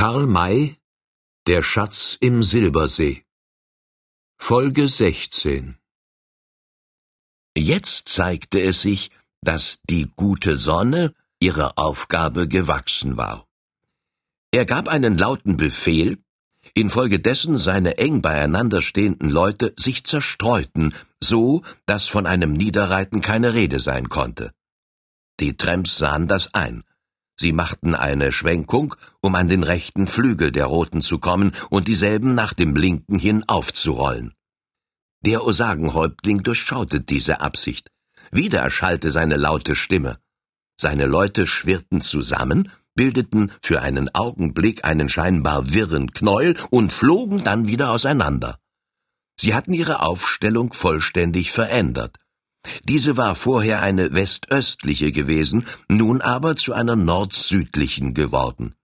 Karl May Der Schatz im Silbersee Folge 16 Jetzt zeigte es sich, dass die gute Sonne ihrer Aufgabe gewachsen war. Er gab einen lauten Befehl, infolgedessen seine eng beieinander stehenden Leute sich zerstreuten, so dass von einem Niederreiten keine Rede sein konnte. Die Tramps sahen das ein. Sie machten eine Schwenkung, um an den rechten Flügel der Roten zu kommen und dieselben nach dem linken hin aufzurollen. Der Osagenhäuptling durchschaute diese Absicht. Wieder erschallte seine laute Stimme. Seine Leute schwirrten zusammen, bildeten für einen Augenblick einen scheinbar wirren Knäuel und flogen dann wieder auseinander. Sie hatten ihre Aufstellung vollständig verändert. Diese war vorher eine westöstliche gewesen, nun aber zu einer nordsüdlichen geworden.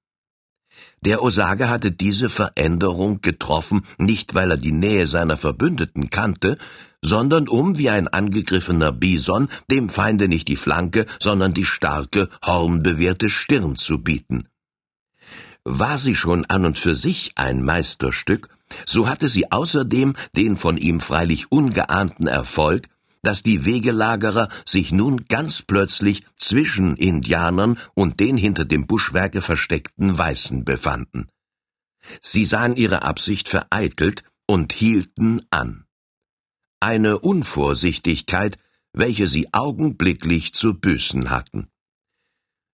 Der Osage hatte diese Veränderung getroffen, nicht weil er die Nähe seiner Verbündeten kannte, sondern um, wie ein angegriffener Bison, dem Feinde nicht die Flanke, sondern die starke, hornbewehrte Stirn zu bieten. War sie schon an und für sich ein Meisterstück, so hatte sie außerdem den von ihm freilich ungeahnten Erfolg, dass die Wegelagerer sich nun ganz plötzlich zwischen Indianern und den hinter dem Buschwerke versteckten Weißen befanden. Sie sahen ihre Absicht vereitelt und hielten an. Eine Unvorsichtigkeit, welche sie augenblicklich zu büßen hatten.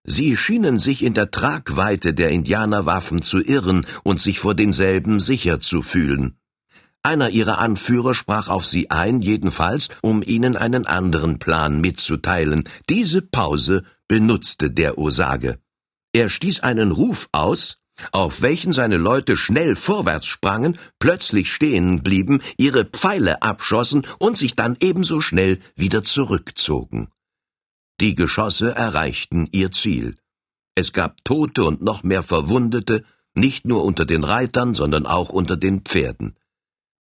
Sie schienen sich in der Tragweite der Indianerwaffen zu irren und sich vor denselben sicher zu fühlen. Einer ihrer Anführer sprach auf sie ein, jedenfalls, um ihnen einen anderen Plan mitzuteilen. Diese Pause benutzte der Osage. Er stieß einen Ruf aus, auf welchen seine Leute schnell vorwärts sprangen, plötzlich stehen blieben, ihre Pfeile abschossen und sich dann ebenso schnell wieder zurückzogen. Die Geschosse erreichten ihr Ziel. Es gab Tote und noch mehr Verwundete, nicht nur unter den Reitern, sondern auch unter den Pferden.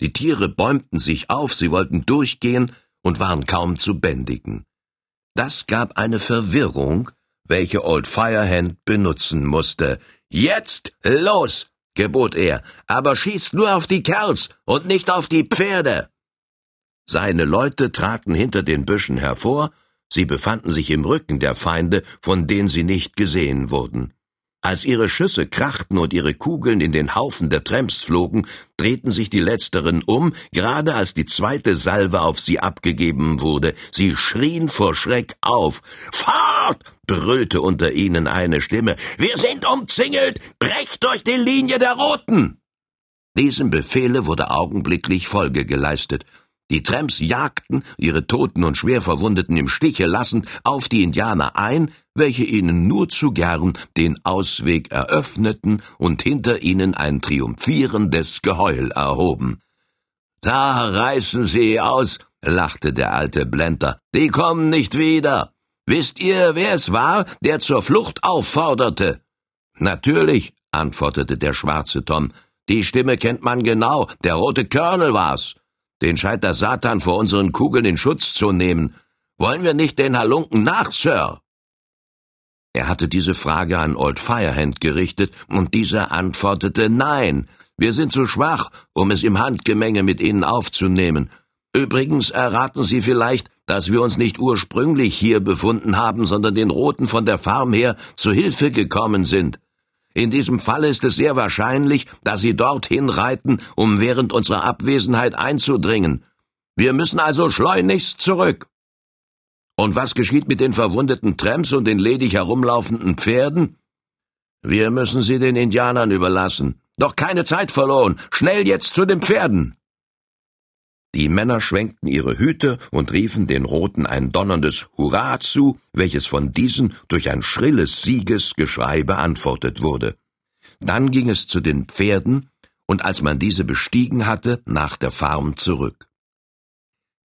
Die Tiere bäumten sich auf, sie wollten durchgehen und waren kaum zu bändigen. Das gab eine Verwirrung, welche Old Firehand benutzen musste. Jetzt los, gebot er, aber schießt nur auf die Kerls und nicht auf die Pferde. Seine Leute traten hinter den Büschen hervor, sie befanden sich im Rücken der Feinde, von denen sie nicht gesehen wurden. Als ihre Schüsse krachten und ihre Kugeln in den Haufen der Tramps flogen, drehten sich die letzteren um, gerade als die zweite Salve auf sie abgegeben wurde. Sie schrien vor Schreck auf. Fort! brüllte unter ihnen eine Stimme. Wir sind umzingelt! Brecht durch die Linie der Roten! Diesem Befehle wurde augenblicklich Folge geleistet. Die Tramps jagten, ihre Toten und Schwerverwundeten im Stiche lassend, auf die Indianer ein, welche ihnen nur zu gern den Ausweg eröffneten und hinter ihnen ein triumphierendes Geheul erhoben. Da reißen sie aus, lachte der alte Blender, die kommen nicht wieder. Wisst ihr, wer es war, der zur Flucht aufforderte? Natürlich, antwortete der schwarze Tom, die Stimme kennt man genau, der rote Colonel war's. Den scheint der Satan vor unseren Kugeln in Schutz zu nehmen. Wollen wir nicht den Halunken nach, Sir? Er hatte diese Frage an Old Firehand gerichtet, und dieser antwortete Nein, wir sind zu schwach, um es im Handgemenge mit ihnen aufzunehmen. Übrigens erraten Sie vielleicht, dass wir uns nicht ursprünglich hier befunden haben, sondern den Roten von der Farm her zu Hilfe gekommen sind. In diesem Fall ist es sehr wahrscheinlich, dass sie dorthin reiten, um während unserer Abwesenheit einzudringen. Wir müssen also schleunigst zurück. Und was geschieht mit den verwundeten Tramps und den ledig herumlaufenden Pferden? Wir müssen sie den Indianern überlassen. Doch keine Zeit verloren. Schnell jetzt zu den Pferden. Die Männer schwenkten ihre Hüte und riefen den Roten ein donnerndes Hurra zu, welches von diesen durch ein schrilles Siegesgeschrei beantwortet wurde. Dann ging es zu den Pferden, und als man diese bestiegen hatte, nach der Farm zurück.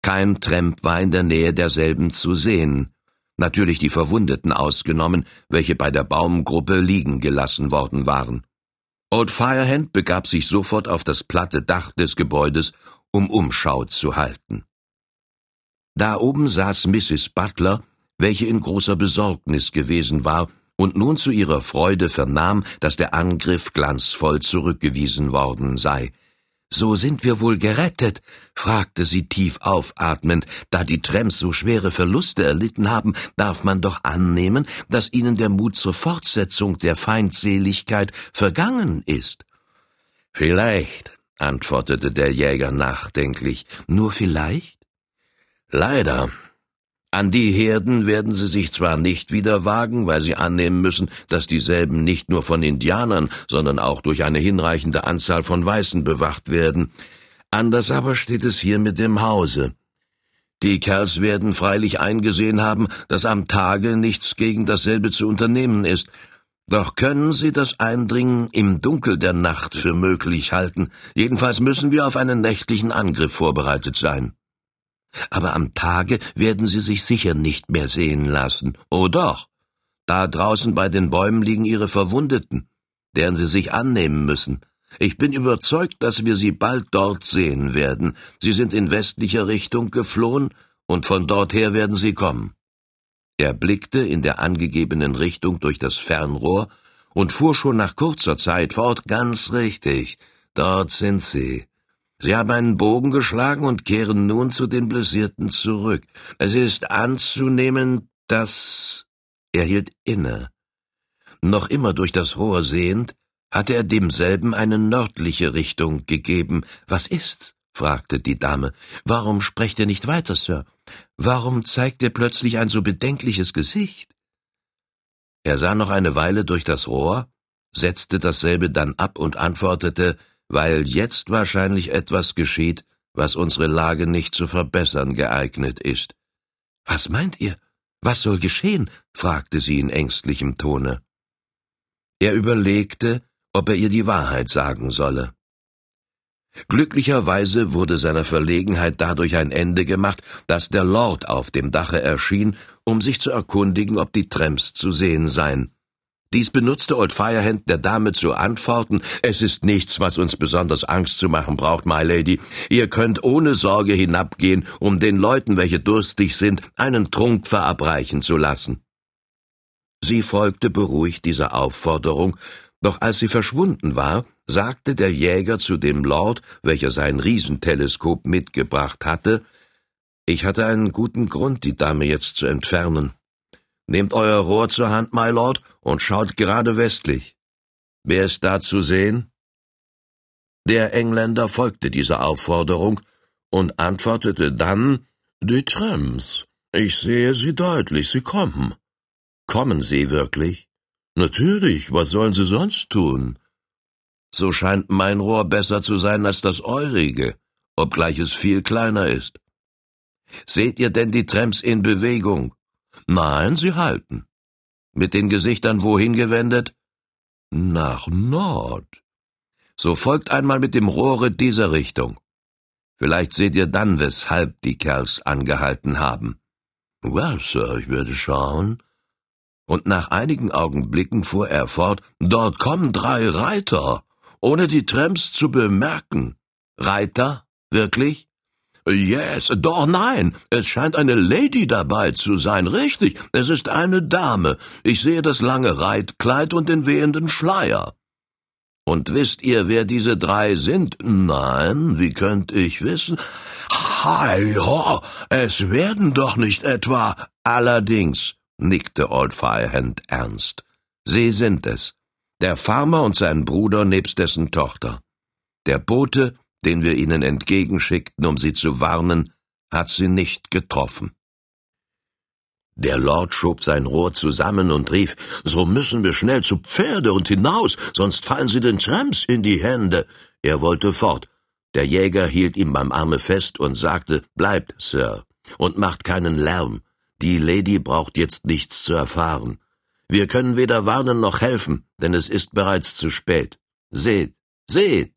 Kein Tramp war in der Nähe derselben zu sehen, natürlich die Verwundeten ausgenommen, welche bei der Baumgruppe liegen gelassen worden waren. Old Firehand begab sich sofort auf das platte Dach des Gebäudes um Umschau zu halten. Da oben saß Mrs. Butler, welche in großer Besorgnis gewesen war und nun zu ihrer Freude vernahm, dass der Angriff glanzvoll zurückgewiesen worden sei. So sind wir wohl gerettet? fragte sie tief aufatmend. Da die Trems so schwere Verluste erlitten haben, darf man doch annehmen, dass ihnen der Mut zur Fortsetzung der Feindseligkeit vergangen ist. Vielleicht, antwortete der Jäger nachdenklich. Nur vielleicht? Leider, an die Herden werden sie sich zwar nicht wieder wagen, weil sie annehmen müssen, dass dieselben nicht nur von Indianern, sondern auch durch eine hinreichende Anzahl von Weißen bewacht werden. Anders aber steht es hier mit dem Hause. Die Kerls werden freilich eingesehen haben, dass am Tage nichts gegen dasselbe zu unternehmen ist, doch können Sie das Eindringen im Dunkel der Nacht für möglich halten. Jedenfalls müssen wir auf einen nächtlichen Angriff vorbereitet sein. Aber am Tage werden Sie sich sicher nicht mehr sehen lassen. Oh doch. Da draußen bei den Bäumen liegen Ihre Verwundeten, deren Sie sich annehmen müssen. Ich bin überzeugt, dass wir sie bald dort sehen werden. Sie sind in westlicher Richtung geflohen, und von dort her werden sie kommen. Er blickte in der angegebenen Richtung durch das Fernrohr und fuhr schon nach kurzer Zeit fort, ganz richtig, dort sind sie. Sie haben einen Bogen geschlagen und kehren nun zu den Blessierten zurück. Es ist anzunehmen, dass er hielt inne. Noch immer durch das Rohr sehend, hatte er demselben eine nördliche Richtung gegeben. Was ist's? fragte die Dame. Warum sprecht ihr nicht weiter, Sir? Warum zeigt ihr plötzlich ein so bedenkliches Gesicht? Er sah noch eine Weile durch das Rohr, setzte dasselbe dann ab und antwortete weil jetzt wahrscheinlich etwas geschieht, was unsere Lage nicht zu verbessern geeignet ist. Was meint ihr? Was soll geschehen? fragte sie in ängstlichem Tone. Er überlegte, ob er ihr die Wahrheit sagen solle. Glücklicherweise wurde seiner Verlegenheit dadurch ein Ende gemacht, dass der Lord auf dem Dache erschien, um sich zu erkundigen, ob die Tramps zu sehen seien. Dies benutzte Old Firehand der Dame zu antworten, es ist nichts, was uns besonders Angst zu machen braucht, my lady. Ihr könnt ohne Sorge hinabgehen, um den Leuten, welche durstig sind, einen Trunk verabreichen zu lassen. Sie folgte beruhigt dieser Aufforderung, doch als sie verschwunden war, sagte der Jäger zu dem Lord, welcher sein Riesenteleskop mitgebracht hatte, ich hatte einen guten Grund, die Dame jetzt zu entfernen. Nehmt euer Rohr zur Hand, my Lord, und schaut gerade westlich. Wer ist da zu sehen? Der Engländer folgte dieser Aufforderung und antwortete dann Die Trams. Ich sehe sie deutlich, sie kommen. Kommen sie wirklich? Natürlich, was sollen sie sonst tun? So scheint mein Rohr besser zu sein als das eurige, obgleich es viel kleiner ist. Seht ihr denn die Trams in Bewegung? Nein, sie halten. Mit den Gesichtern wohin gewendet? Nach Nord. So folgt einmal mit dem Rohre dieser Richtung. Vielleicht seht ihr dann, weshalb die Kerls angehalten haben. Well, Sir, ich werde schauen. Und nach einigen Augenblicken fuhr er fort, dort kommen drei Reiter, ohne die Tramps zu bemerken. Reiter? Wirklich? Yes, doch nein, es scheint eine Lady dabei zu sein, richtig, es ist eine Dame. Ich sehe das lange Reitkleid und den wehenden Schleier. Und wisst ihr, wer diese drei sind? Nein, wie könnt ich wissen? Hi, ho, es werden doch nicht etwa. Allerdings, nickte Old Firehand ernst. Sie sind es. Der Farmer und sein Bruder nebst dessen Tochter. Der Bote den wir ihnen entgegenschickten, um sie zu warnen, hat sie nicht getroffen. Der Lord schob sein Rohr zusammen und rief, so müssen wir schnell zu Pferde und hinaus, sonst fallen sie den Tramps in die Hände. Er wollte fort. Der Jäger hielt ihm beim Arme fest und sagte, bleibt, Sir, und macht keinen Lärm. Die Lady braucht jetzt nichts zu erfahren. Wir können weder warnen noch helfen, denn es ist bereits zu spät. Seht, seht!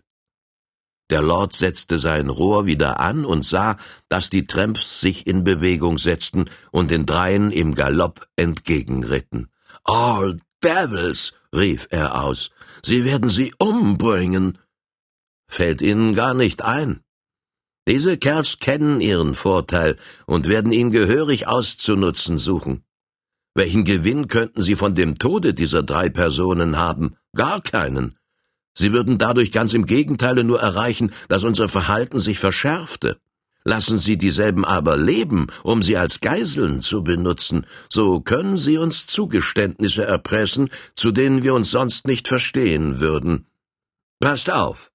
Der Lord setzte sein Rohr wieder an und sah, dass die Tramps sich in Bewegung setzten und den Dreien im Galopp entgegenritten. All Devils, rief er aus, sie werden sie umbringen. Fällt Ihnen gar nicht ein. Diese Kerls kennen ihren Vorteil und werden ihn gehörig auszunutzen suchen. Welchen Gewinn könnten Sie von dem Tode dieser drei Personen haben? Gar keinen. Sie würden dadurch ganz im Gegenteile nur erreichen, dass unser Verhalten sich verschärfte. Lassen Sie dieselben aber leben, um sie als Geiseln zu benutzen, so können Sie uns Zugeständnisse erpressen, zu denen wir uns sonst nicht verstehen würden. Passt auf.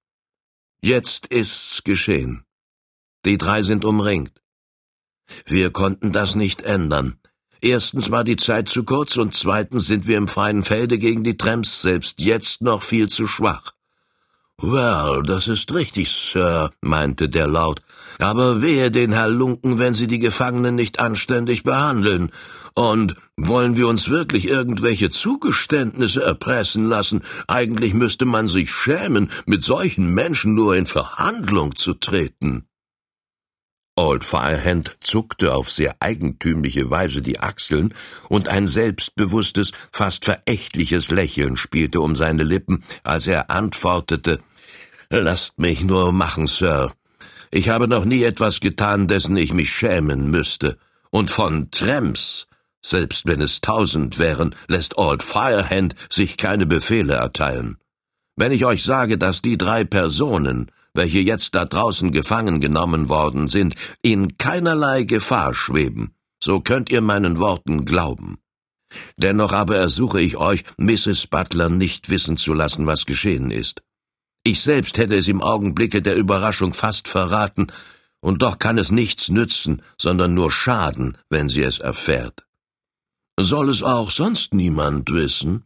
Jetzt ist's geschehen. Die drei sind umringt. Wir konnten das nicht ändern. Erstens war die Zeit zu kurz und zweitens sind wir im freien Felde gegen die Tramps selbst jetzt noch viel zu schwach. Well, das ist richtig, Sir, meinte der Lord. Aber wehe den Halunken, wenn Sie die Gefangenen nicht anständig behandeln. Und wollen wir uns wirklich irgendwelche Zugeständnisse erpressen lassen? Eigentlich müsste man sich schämen, mit solchen Menschen nur in Verhandlung zu treten. Old Firehand zuckte auf sehr eigentümliche Weise die Achseln, und ein selbstbewusstes, fast verächtliches Lächeln spielte um seine Lippen, als er antwortete Lasst mich nur machen, Sir. Ich habe noch nie etwas getan, dessen ich mich schämen müsste. Und von Tramps, selbst wenn es tausend wären, lässt Old Firehand sich keine Befehle erteilen. Wenn ich euch sage, dass die drei Personen, welche jetzt da draußen gefangen genommen worden sind, in keinerlei Gefahr schweben, so könnt ihr meinen Worten glauben. Dennoch aber ersuche ich euch, Mrs. Butler nicht wissen zu lassen, was geschehen ist. Ich selbst hätte es im Augenblicke der Überraschung fast verraten, und doch kann es nichts nützen, sondern nur schaden, wenn sie es erfährt. Soll es auch sonst niemand wissen?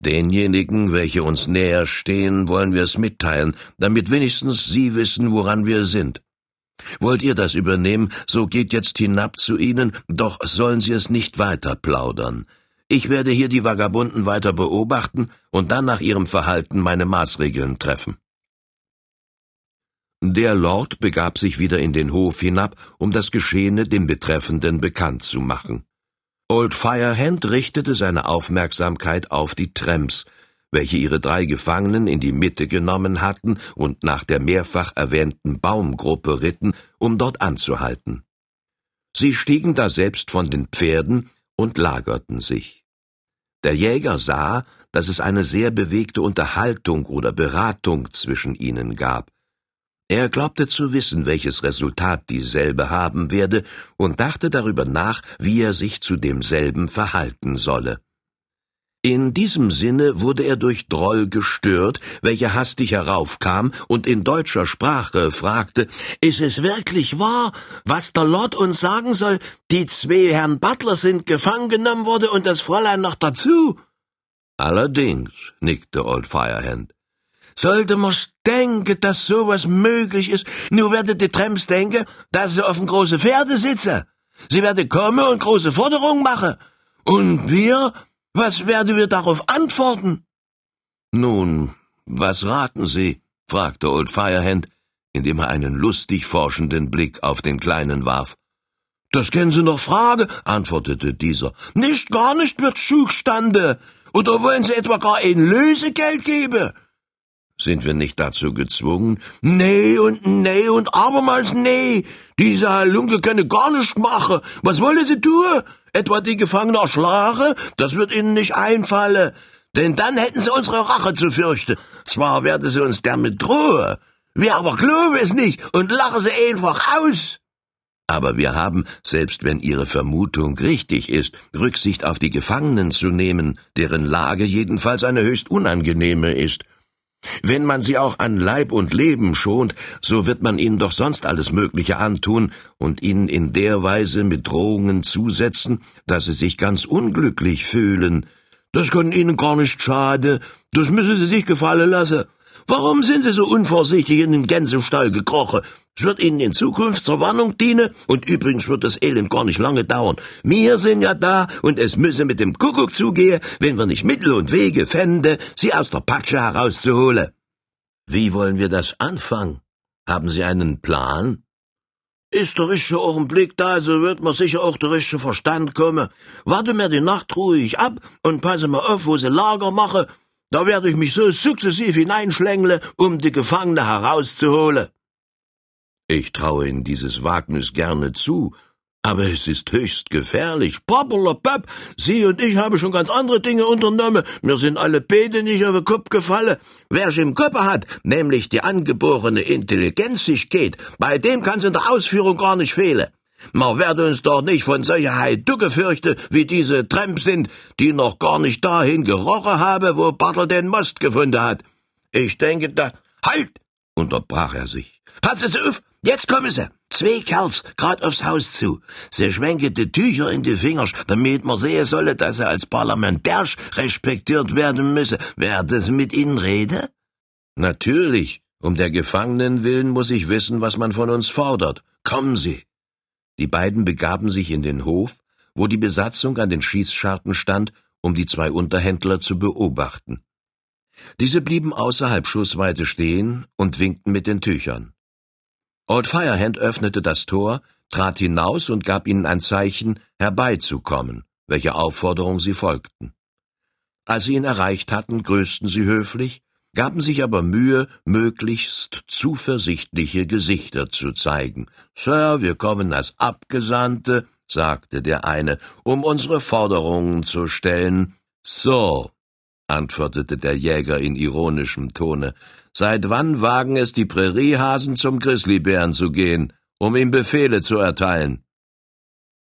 Denjenigen, welche uns näher stehen, wollen wir es mitteilen, damit wenigstens Sie wissen, woran wir sind. Wollt ihr das übernehmen, so geht jetzt hinab zu ihnen, doch sollen Sie es nicht weiter plaudern. Ich werde hier die Vagabunden weiter beobachten und dann nach ihrem Verhalten meine Maßregeln treffen. Der Lord begab sich wieder in den Hof hinab, um das Geschehene dem Betreffenden bekannt zu machen. Old Firehand richtete seine Aufmerksamkeit auf die Tramps, welche ihre drei Gefangenen in die Mitte genommen hatten und nach der mehrfach erwähnten Baumgruppe ritten, um dort anzuhalten. Sie stiegen daselbst von den Pferden und lagerten sich. Der Jäger sah, dass es eine sehr bewegte Unterhaltung oder Beratung zwischen ihnen gab. Er glaubte zu wissen, welches Resultat dieselbe haben werde, und dachte darüber nach, wie er sich zu demselben verhalten solle. In diesem Sinne wurde er durch Droll gestört, welcher hastig heraufkam und in deutscher Sprache fragte, »Ist es wirklich wahr, was der Lord uns sagen soll? Die zwei Herrn Butler sind gefangen genommen worden und das Fräulein noch dazu?« »Allerdings«, nickte Old Firehand. »Sollte man's denken, dass sowas möglich ist, nur werdet die Tramps denken, dass sie auf dem große Pferde sitzen. Sie werden kommen und große Forderungen machen. Und wir was werden wir darauf antworten? Nun, was raten Sie? fragte Old Firehand, indem er einen lustig forschenden Blick auf den Kleinen warf. Das können Sie noch fragen, antwortete dieser. Nicht gar nicht wird Schugstande. Oder wollen Sie etwa gar ein Lösegeld geben? Sind wir nicht dazu gezwungen? Nee und nee und abermals nee. Dieser Halunke könne gar nicht machen. Was wolle sie tun? Etwa die Gefangene erschlagen? Das wird ihnen nicht einfallen. Denn dann hätten sie unsere Rache zu fürchten. Zwar werde sie uns damit drohen. Wir aber glauben es nicht und lachen sie einfach aus. Aber wir haben, selbst wenn Ihre Vermutung richtig ist, Rücksicht auf die Gefangenen zu nehmen, deren Lage jedenfalls eine höchst unangenehme ist. Wenn man sie auch an Leib und Leben schont, so wird man ihnen doch sonst alles Mögliche antun und ihnen in der Weise mit Drohungen zusetzen, dass sie sich ganz unglücklich fühlen. Das kann ihnen gar nicht schade, das müssen sie sich gefallen lassen. Warum sind sie so unvorsichtig in den Gänsestall gekrochen? Es wird Ihnen in Zukunft zur Warnung dienen, und übrigens wird das Elend gar nicht lange dauern. Wir sind ja da, und es müsse mit dem Kuckuck zugehen, wenn wir nicht Mittel und Wege fände, sie aus der Patsche herauszuholen. Wie wollen wir das anfangen? Haben Sie einen Plan? Ist der richtige Augenblick da, so wird man sicher auch der richtige Verstand kommen. Warte mir die Nacht ruhig ab und passe mal auf, wo sie Lager mache, da werde ich mich so sukzessiv hineinschlängle, um die Gefangene herauszuholen. Ich traue Ihnen dieses Wagnis gerne zu, Aber es ist höchst gefährlich. Pappelapapp, Sie und ich haben schon ganz andere Dinge unternommen. Mir sind alle Beine nicht auf den Kopf gefallen. Wer sich im Kopf hat, nämlich die angeborene Intelligenz sich geht, bei dem kann's in der Ausführung gar nicht fehlen. Man werde uns doch nicht von solcher Heiducke fürchten, wie diese Tramp sind, die noch gar nicht dahin gerochen haben, wo Bartel den Most gefunden hat. Ich denke da... Halt! unterbrach er sich. Passen Sie auf! Jetzt kommen sie! Zwei Kerls, grad aufs Haus zu. Sie schwenken die Tücher in die Finger, damit man sehen solle, dass sie als Parlamentärsch respektiert werden müsse. Wer das mit Ihnen rede? Natürlich. Um der Gefangenen willen muss ich wissen, was man von uns fordert. Kommen Sie! Die beiden begaben sich in den Hof, wo die Besatzung an den Schießscharten stand, um die zwei Unterhändler zu beobachten. Diese blieben außerhalb Schussweite stehen und winkten mit den Tüchern. Old Firehand öffnete das Tor, trat hinaus und gab ihnen ein Zeichen, herbeizukommen, welcher Aufforderung sie folgten. Als sie ihn erreicht hatten, grüßten sie höflich, gaben sich aber Mühe, möglichst zuversichtliche Gesichter zu zeigen. Sir, wir kommen als Abgesandte, sagte der eine, um unsere Forderungen zu stellen. So, antwortete der Jäger in ironischem Tone, seit wann wagen es die Präriehasen zum Grizzlybären zu gehen, um ihm Befehle zu erteilen?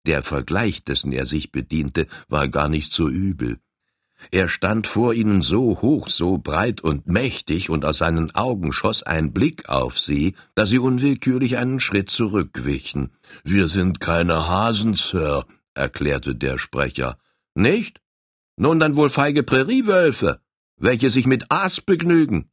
Der Vergleich, dessen er sich bediente, war gar nicht so übel. Er stand vor ihnen so hoch, so breit und mächtig, und aus seinen Augen schoss ein Blick auf sie, dass sie unwillkürlich einen Schritt zurückwichen. Wir sind keine Hasen, Sir, erklärte der Sprecher. Nicht? Nun dann wohl feige Präriewölfe, welche sich mit Aas begnügen.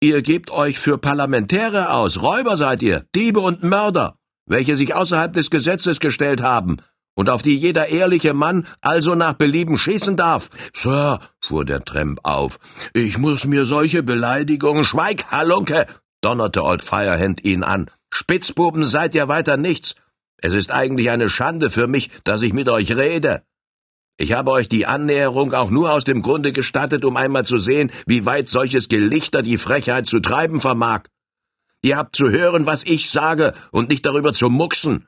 Ihr gebt euch für Parlamentäre aus, Räuber seid ihr, Diebe und Mörder, welche sich außerhalb des Gesetzes gestellt haben und auf die jeder ehrliche Mann also nach Belieben schießen darf. Sir, fuhr der Tramp auf, ich muss mir solche Beleidigungen. Schweig, Halunke, donnerte Old Firehand ihn an. Spitzbuben seid ihr weiter nichts. Es ist eigentlich eine Schande für mich, dass ich mit euch rede. Ich habe euch die Annäherung auch nur aus dem Grunde gestattet, um einmal zu sehen, wie weit solches Gelichter die Frechheit zu treiben vermag. Ihr habt zu hören, was ich sage, und nicht darüber zu mucksen.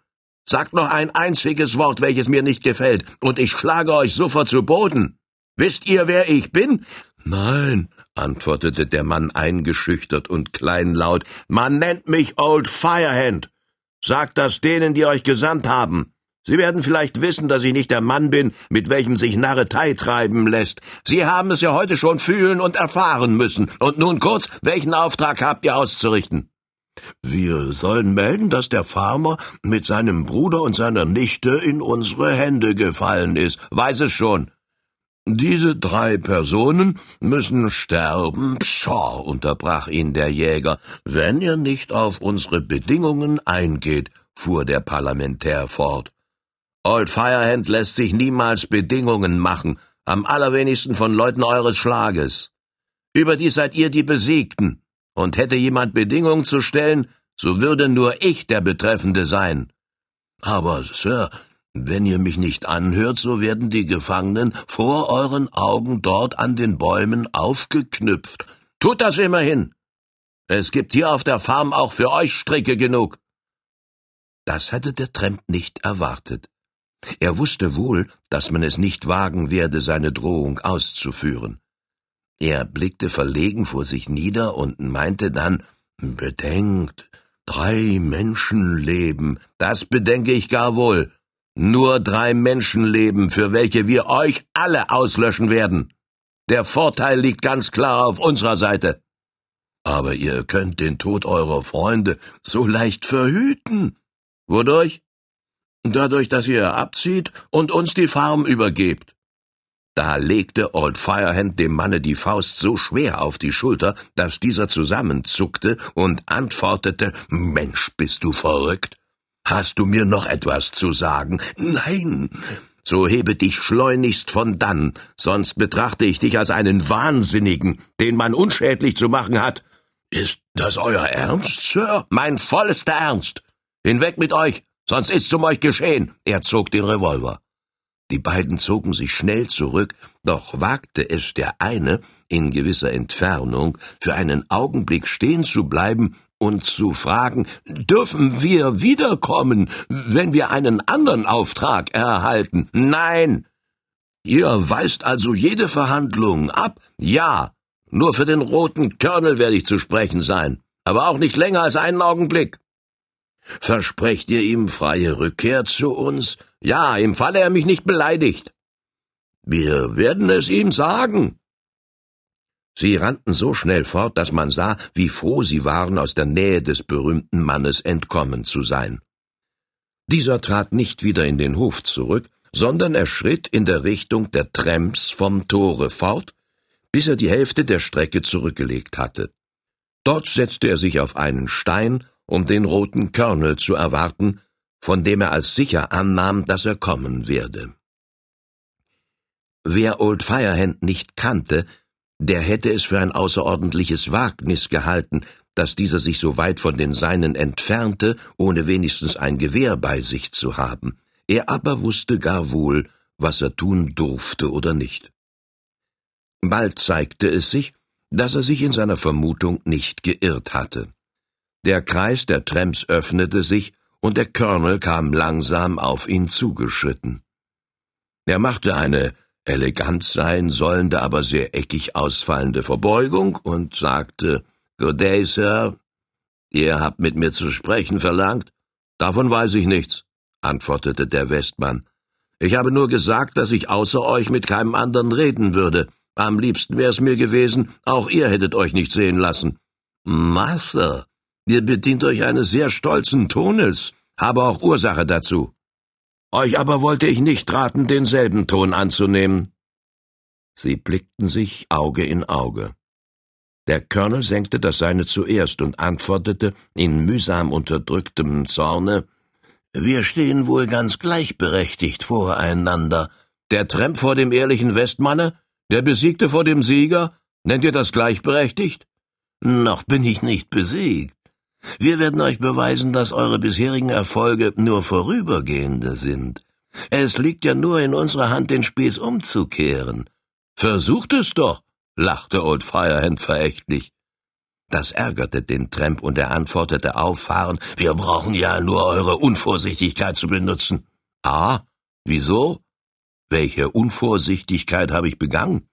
Sagt noch ein einziges Wort, welches mir nicht gefällt, und ich schlage euch sofort zu Boden. Wisst ihr, wer ich bin? Nein, antwortete der Mann eingeschüchtert und kleinlaut. Man nennt mich Old Firehand. Sagt das denen, die euch gesandt haben. Sie werden vielleicht wissen, dass ich nicht der Mann bin, mit welchem sich Narretei treiben lässt. Sie haben es ja heute schon fühlen und erfahren müssen. Und nun kurz, welchen Auftrag habt ihr auszurichten? Wir sollen melden, dass der Farmer mit seinem Bruder und seiner Nichte in unsere Hände gefallen ist. Weiß es schon. Diese drei Personen müssen sterben, Pshaw, unterbrach ihn der Jäger, wenn ihr nicht auf unsere Bedingungen eingeht, fuhr der Parlamentär fort. Old Firehand lässt sich niemals Bedingungen machen, am allerwenigsten von Leuten eures Schlages. Überdies seid ihr die Besiegten, und hätte jemand Bedingungen zu stellen, so würde nur ich der Betreffende sein. Aber, Sir, wenn ihr mich nicht anhört, so werden die Gefangenen vor euren Augen dort an den Bäumen aufgeknüpft. Tut das immerhin. Es gibt hier auf der Farm auch für euch Stricke genug. Das hatte der Tramp nicht erwartet. Er wusste wohl, dass man es nicht wagen werde, seine Drohung auszuführen. Er blickte verlegen vor sich nieder und meinte dann Bedenkt, drei Menschenleben, das bedenke ich gar wohl. Nur drei Menschenleben, für welche wir euch alle auslöschen werden. Der Vorteil liegt ganz klar auf unserer Seite. Aber ihr könnt den Tod eurer Freunde so leicht verhüten. Wodurch? Dadurch, dass ihr abzieht und uns die Farm übergebt. Da legte Old Firehand dem Manne die Faust so schwer auf die Schulter, dass dieser zusammenzuckte und antwortete Mensch, bist du verrückt? Hast du mir noch etwas zu sagen? Nein. So hebe dich schleunigst von dann, sonst betrachte ich dich als einen Wahnsinnigen, den man unschädlich zu machen hat. Ist das euer Ernst, Sir? Mein vollster Ernst. Hinweg mit euch, Sonst ist's um euch geschehen. Er zog den Revolver. Die beiden zogen sich schnell zurück, doch wagte es der eine, in gewisser Entfernung, für einen Augenblick stehen zu bleiben und zu fragen, dürfen wir wiederkommen, wenn wir einen anderen Auftrag erhalten? Nein. Ihr weist also jede Verhandlung ab? Ja. Nur für den roten Körnel werde ich zu sprechen sein, aber auch nicht länger als einen Augenblick. Versprecht ihr ihm freie Rückkehr zu uns? Ja, im Falle er mich nicht beleidigt. Wir werden es ihm sagen. Sie rannten so schnell fort, dass man sah, wie froh sie waren, aus der Nähe des berühmten Mannes entkommen zu sein. Dieser trat nicht wieder in den Hof zurück, sondern er schritt in der Richtung der Tramps vom Tore fort, bis er die Hälfte der Strecke zurückgelegt hatte. Dort setzte er sich auf einen Stein, um den roten Körnel zu erwarten, von dem er als sicher annahm, dass er kommen werde. Wer Old Firehand nicht kannte, der hätte es für ein außerordentliches Wagnis gehalten, dass dieser sich so weit von den Seinen entfernte, ohne wenigstens ein Gewehr bei sich zu haben. Er aber wusste gar wohl, was er tun durfte oder nicht. Bald zeigte es sich, dass er sich in seiner Vermutung nicht geirrt hatte. Der Kreis der Tramps öffnete sich, und der Colonel kam langsam auf ihn zugeschritten. Er machte eine elegant sein sollende, aber sehr eckig ausfallende Verbeugung und sagte Good day, Sir. Ihr habt mit mir zu sprechen verlangt? Davon weiß ich nichts, antwortete der Westmann. Ich habe nur gesagt, dass ich außer euch mit keinem anderen reden würde. Am liebsten wär's mir gewesen, auch ihr hättet euch nicht sehen lassen. Master, ihr bedient euch eines sehr stolzen Tones, habe auch Ursache dazu. Euch aber wollte ich nicht raten, denselben Ton anzunehmen. Sie blickten sich Auge in Auge. Der Colonel senkte das Seine zuerst und antwortete in mühsam unterdrücktem Zorne Wir stehen wohl ganz gleichberechtigt voreinander. Der Tramp vor dem ehrlichen Westmanne, der Besiegte vor dem Sieger, nennt ihr das gleichberechtigt? Noch bin ich nicht besiegt. Wir werden euch beweisen, dass eure bisherigen Erfolge nur vorübergehende sind. Es liegt ja nur in unserer Hand, den Spieß umzukehren. Versucht es doch, lachte Old Firehand verächtlich. Das ärgerte den Tramp und er antwortete auffahrend, wir brauchen ja nur eure Unvorsichtigkeit zu benutzen. Ah, wieso? Welche Unvorsichtigkeit habe ich begangen?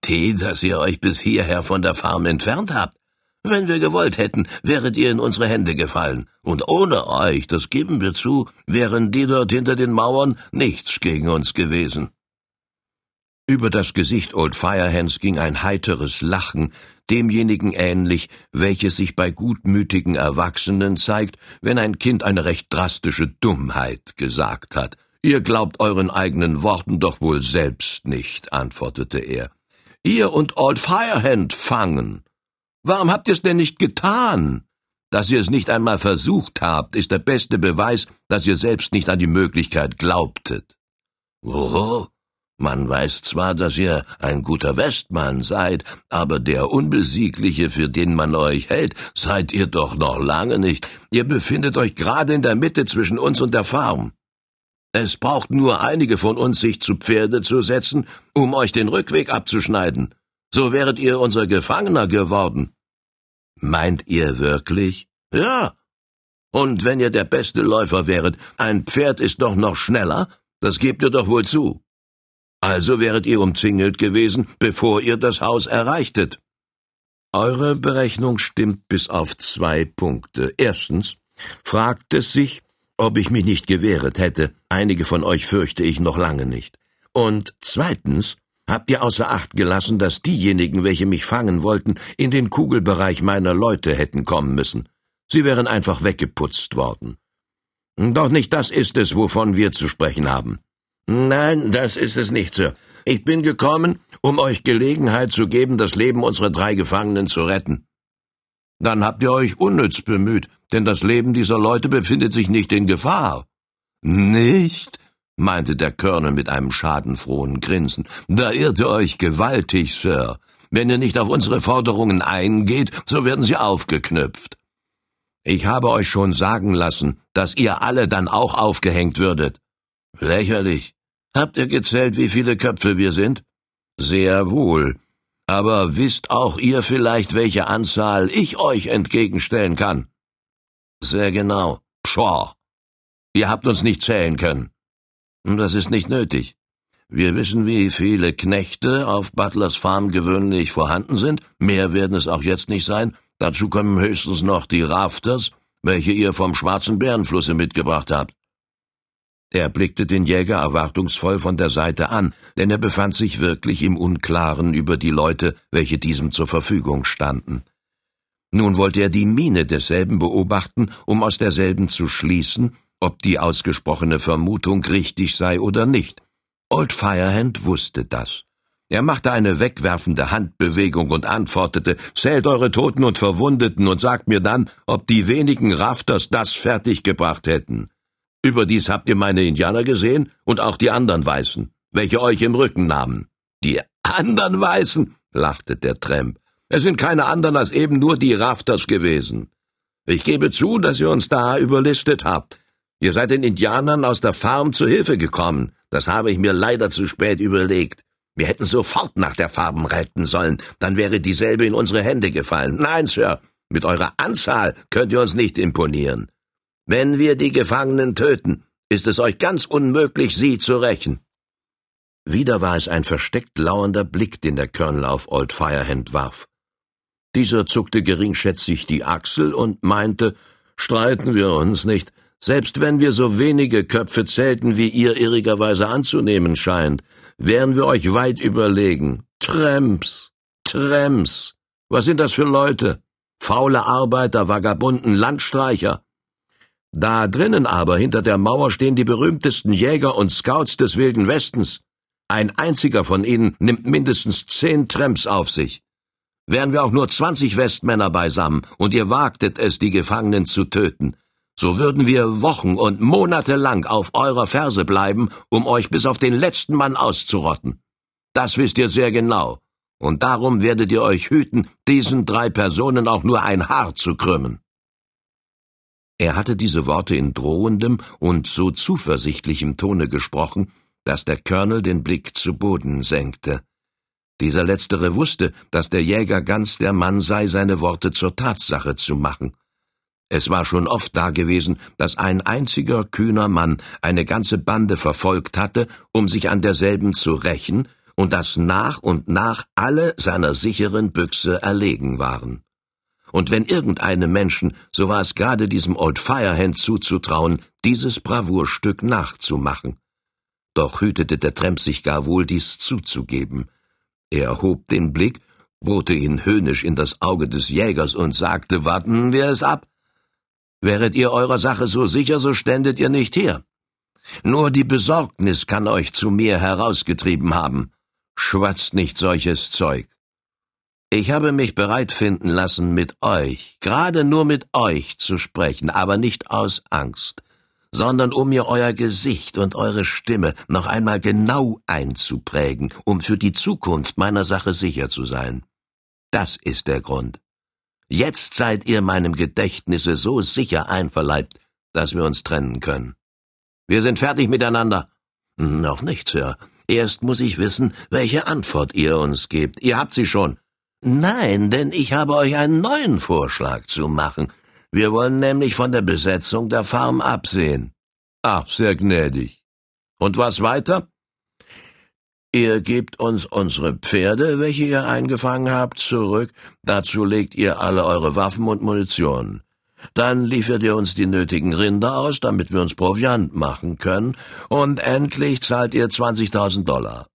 Tee, dass ihr euch bis hierher von der Farm entfernt habt. Wenn wir gewollt hätten, wäret ihr in unsere Hände gefallen, und ohne euch, das geben wir zu, wären die dort hinter den Mauern nichts gegen uns gewesen. Über das Gesicht Old Firehands ging ein heiteres Lachen, demjenigen ähnlich, welches sich bei gutmütigen Erwachsenen zeigt, wenn ein Kind eine recht drastische Dummheit gesagt hat. Ihr glaubt euren eigenen Worten doch wohl selbst nicht, antwortete er. Ihr und Old Firehand fangen. Warum habt ihr's denn nicht getan? Dass ihr es nicht einmal versucht habt, ist der beste Beweis, dass ihr selbst nicht an die Möglichkeit glaubtet. Wo? Man weiß zwar, dass ihr ein guter Westmann seid, aber der Unbesiegliche, für den man euch hält, seid ihr doch noch lange nicht. Ihr befindet euch gerade in der Mitte zwischen uns und der Farm. Es braucht nur einige von uns, sich zu Pferde zu setzen, um euch den Rückweg abzuschneiden. So wäret ihr unser Gefangener geworden. Meint ihr wirklich? Ja. Und wenn ihr der beste Läufer wäret, ein Pferd ist doch noch schneller, das gebt ihr doch wohl zu. Also wäret ihr umzingelt gewesen, bevor ihr das Haus erreichtet. Eure Berechnung stimmt bis auf zwei Punkte. Erstens fragt es sich, ob ich mich nicht gewehret hätte. Einige von euch fürchte ich noch lange nicht. Und zweitens habt ihr außer Acht gelassen, dass diejenigen, welche mich fangen wollten, in den Kugelbereich meiner Leute hätten kommen müssen. Sie wären einfach weggeputzt worden. Doch nicht das ist es, wovon wir zu sprechen haben. Nein, das ist es nicht, Sir. Ich bin gekommen, um euch Gelegenheit zu geben, das Leben unserer drei Gefangenen zu retten. Dann habt ihr euch unnütz bemüht, denn das Leben dieser Leute befindet sich nicht in Gefahr. Nicht? Meinte der Colonel mit einem schadenfrohen Grinsen. Da irrt ihr euch gewaltig, Sir. Wenn ihr nicht auf unsere Forderungen eingeht, so werden sie aufgeknüpft. Ich habe euch schon sagen lassen, dass ihr alle dann auch aufgehängt würdet. Lächerlich. Habt ihr gezählt, wie viele Köpfe wir sind? Sehr wohl. Aber wisst auch ihr vielleicht, welche Anzahl ich euch entgegenstellen kann? Sehr genau. Pshaw. Ihr habt uns nicht zählen können. Das ist nicht nötig. Wir wissen, wie viele Knechte auf Butlers Farm gewöhnlich vorhanden sind. Mehr werden es auch jetzt nicht sein. Dazu kommen höchstens noch die Rafters, welche ihr vom schwarzen Bärenflusse mitgebracht habt. Er blickte den Jäger erwartungsvoll von der Seite an, denn er befand sich wirklich im Unklaren über die Leute, welche diesem zur Verfügung standen. Nun wollte er die Miene desselben beobachten, um aus derselben zu schließen, ob die ausgesprochene Vermutung richtig sei oder nicht. Old Firehand wusste das. Er machte eine wegwerfende Handbewegung und antwortete, Zählt eure Toten und Verwundeten und sagt mir dann, ob die wenigen Rafters das fertiggebracht hätten. Überdies habt ihr meine Indianer gesehen und auch die anderen Weißen, welche euch im Rücken nahmen. Die anderen Weißen, lachte der Tramp. Es sind keine anderen als eben nur die Rafters gewesen. Ich gebe zu, dass ihr uns da überlistet habt. Ihr seid den Indianern aus der Farm zu Hilfe gekommen. Das habe ich mir leider zu spät überlegt. Wir hätten sofort nach der Farben reiten sollen, dann wäre dieselbe in unsere Hände gefallen. Nein, Sir, mit eurer Anzahl könnt ihr uns nicht imponieren. Wenn wir die Gefangenen töten, ist es euch ganz unmöglich, sie zu rächen. Wieder war es ein versteckt lauernder Blick, den der Colonel auf Old Firehand warf. Dieser zuckte geringschätzig die Achsel und meinte, streiten wir uns nicht, selbst wenn wir so wenige Köpfe zählten, wie ihr irrigerweise anzunehmen scheint, wären wir euch weit überlegen. Tramps, Tramps. Was sind das für Leute? Faule Arbeiter, Vagabunden, Landstreicher. Da drinnen aber hinter der Mauer stehen die berühmtesten Jäger und Scouts des Wilden Westens. Ein einziger von ihnen nimmt mindestens zehn Tramps auf sich. Wären wir auch nur zwanzig Westmänner beisammen und ihr wagtet es, die Gefangenen zu töten, so würden wir Wochen und Monate lang auf eurer Ferse bleiben, um euch bis auf den letzten Mann auszurotten. Das wisst ihr sehr genau, und darum werdet ihr euch hüten, diesen drei Personen auch nur ein Haar zu krümmen. Er hatte diese Worte in drohendem und so zuversichtlichem Tone gesprochen, dass der Colonel den Blick zu Boden senkte. Dieser letztere wusste, dass der Jäger ganz der Mann sei, seine Worte zur Tatsache zu machen. Es war schon oft dagewesen, dass ein einziger kühner Mann eine ganze Bande verfolgt hatte, um sich an derselben zu rächen, und dass nach und nach alle seiner sicheren Büchse erlegen waren. Und wenn irgendeinem Menschen, so war es gerade diesem Old Firehand zuzutrauen, dieses Bravourstück nachzumachen. Doch hütete der Tramp sich gar wohl, dies zuzugeben. Er hob den Blick, bohrte ihn höhnisch in das Auge des Jägers und sagte, warten wir es ab. Wäret ihr eurer Sache so sicher, so ständet ihr nicht hier. Nur die Besorgnis kann euch zu mir herausgetrieben haben. Schwatzt nicht solches Zeug. Ich habe mich bereit finden lassen, mit euch, gerade nur mit euch zu sprechen, aber nicht aus Angst, sondern um mir euer Gesicht und eure Stimme noch einmal genau einzuprägen, um für die Zukunft meiner Sache sicher zu sein. Das ist der Grund. Jetzt seid ihr meinem Gedächtnisse so sicher einverleibt, dass wir uns trennen können. Wir sind fertig miteinander. Noch nicht, Sir. Erst muss ich wissen, welche Antwort ihr uns gebt. Ihr habt sie schon. Nein, denn ich habe euch einen neuen Vorschlag zu machen. Wir wollen nämlich von der Besetzung der Farm absehen. Ach, sehr gnädig. Und was weiter? Ihr gebt uns unsere Pferde, welche ihr eingefangen habt, zurück, dazu legt ihr alle eure Waffen und Munition. Dann liefert ihr uns die nötigen Rinder aus, damit wir uns Proviant machen können, und endlich zahlt ihr 20.000 Dollar.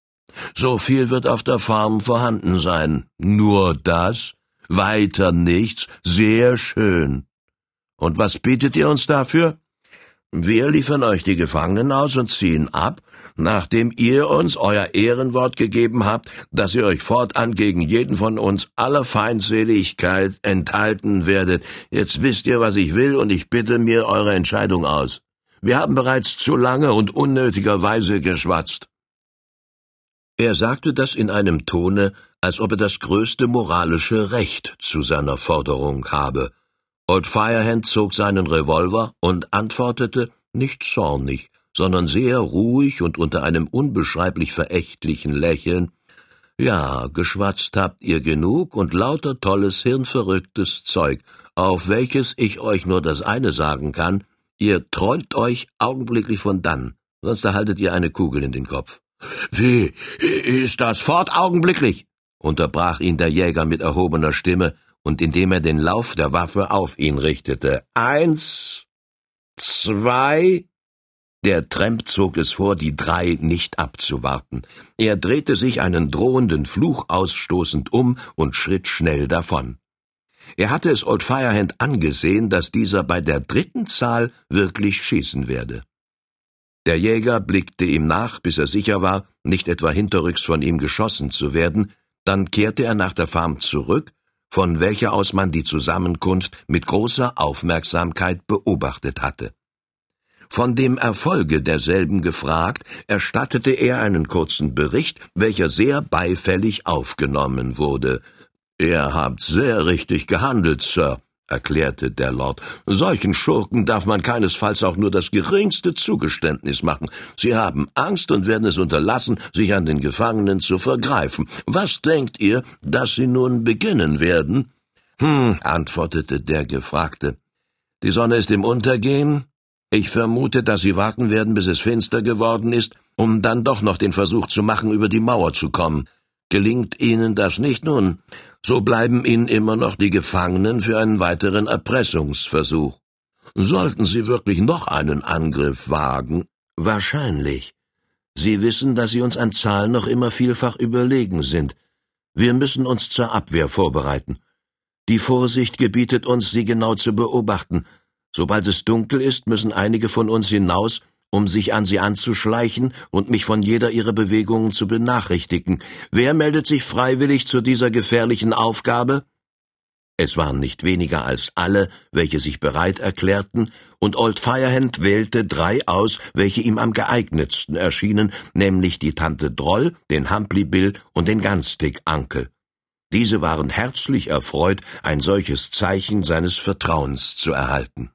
So viel wird auf der Farm vorhanden sein. Nur das? Weiter nichts? Sehr schön. Und was bietet ihr uns dafür? Wir liefern euch die Gefangenen aus und ziehen ab, nachdem ihr uns euer Ehrenwort gegeben habt, dass ihr euch fortan gegen jeden von uns aller Feindseligkeit enthalten werdet. Jetzt wisst ihr, was ich will, und ich bitte mir eure Entscheidung aus. Wir haben bereits zu lange und unnötigerweise geschwatzt. Er sagte das in einem Tone, als ob er das größte moralische Recht zu seiner Forderung habe. Old Firehand zog seinen Revolver und antwortete nicht zornig, sondern sehr ruhig und unter einem unbeschreiblich verächtlichen Lächeln Ja, geschwatzt habt ihr genug und lauter tolles, hirnverrücktes Zeug, auf welches ich euch nur das eine sagen kann, ihr träumt euch augenblicklich von dann, sonst erhaltet ihr eine Kugel in den Kopf. Wie, ist das fort augenblicklich? unterbrach ihn der Jäger mit erhobener Stimme und indem er den Lauf der Waffe auf ihn richtete. Eins, zwei, der Tramp zog es vor, die drei nicht abzuwarten. Er drehte sich einen drohenden Fluch ausstoßend um und schritt schnell davon. Er hatte es Old Firehand angesehen, dass dieser bei der dritten Zahl wirklich schießen werde. Der Jäger blickte ihm nach, bis er sicher war, nicht etwa hinterrücks von ihm geschossen zu werden, dann kehrte er nach der Farm zurück, von welcher aus man die Zusammenkunft mit großer Aufmerksamkeit beobachtet hatte. Von dem Erfolge derselben gefragt, erstattete er einen kurzen Bericht, welcher sehr beifällig aufgenommen wurde. Ihr habt sehr richtig gehandelt, Sir, erklärte der Lord. Solchen Schurken darf man keinesfalls auch nur das geringste Zugeständnis machen. Sie haben Angst und werden es unterlassen, sich an den Gefangenen zu vergreifen. Was denkt ihr, dass sie nun beginnen werden? Hm, antwortete der Gefragte. Die Sonne ist im Untergehen, ich vermute, dass Sie warten werden, bis es finster geworden ist, um dann doch noch den Versuch zu machen, über die Mauer zu kommen. Gelingt Ihnen das nicht nun, so bleiben Ihnen immer noch die Gefangenen für einen weiteren Erpressungsversuch. Sollten Sie wirklich noch einen Angriff wagen? Wahrscheinlich. Sie wissen, dass Sie uns an Zahlen noch immer vielfach überlegen sind. Wir müssen uns zur Abwehr vorbereiten. Die Vorsicht gebietet uns, Sie genau zu beobachten, Sobald es dunkel ist, müssen einige von uns hinaus, um sich an sie anzuschleichen und mich von jeder ihrer Bewegungen zu benachrichtigen. Wer meldet sich freiwillig zu dieser gefährlichen Aufgabe? Es waren nicht weniger als alle, welche sich bereit erklärten, und Old Firehand wählte drei aus, welche ihm am geeignetsten erschienen, nämlich die Tante Droll, den Humphrey Bill und den Gunstick Uncle. Diese waren herzlich erfreut, ein solches Zeichen seines Vertrauens zu erhalten.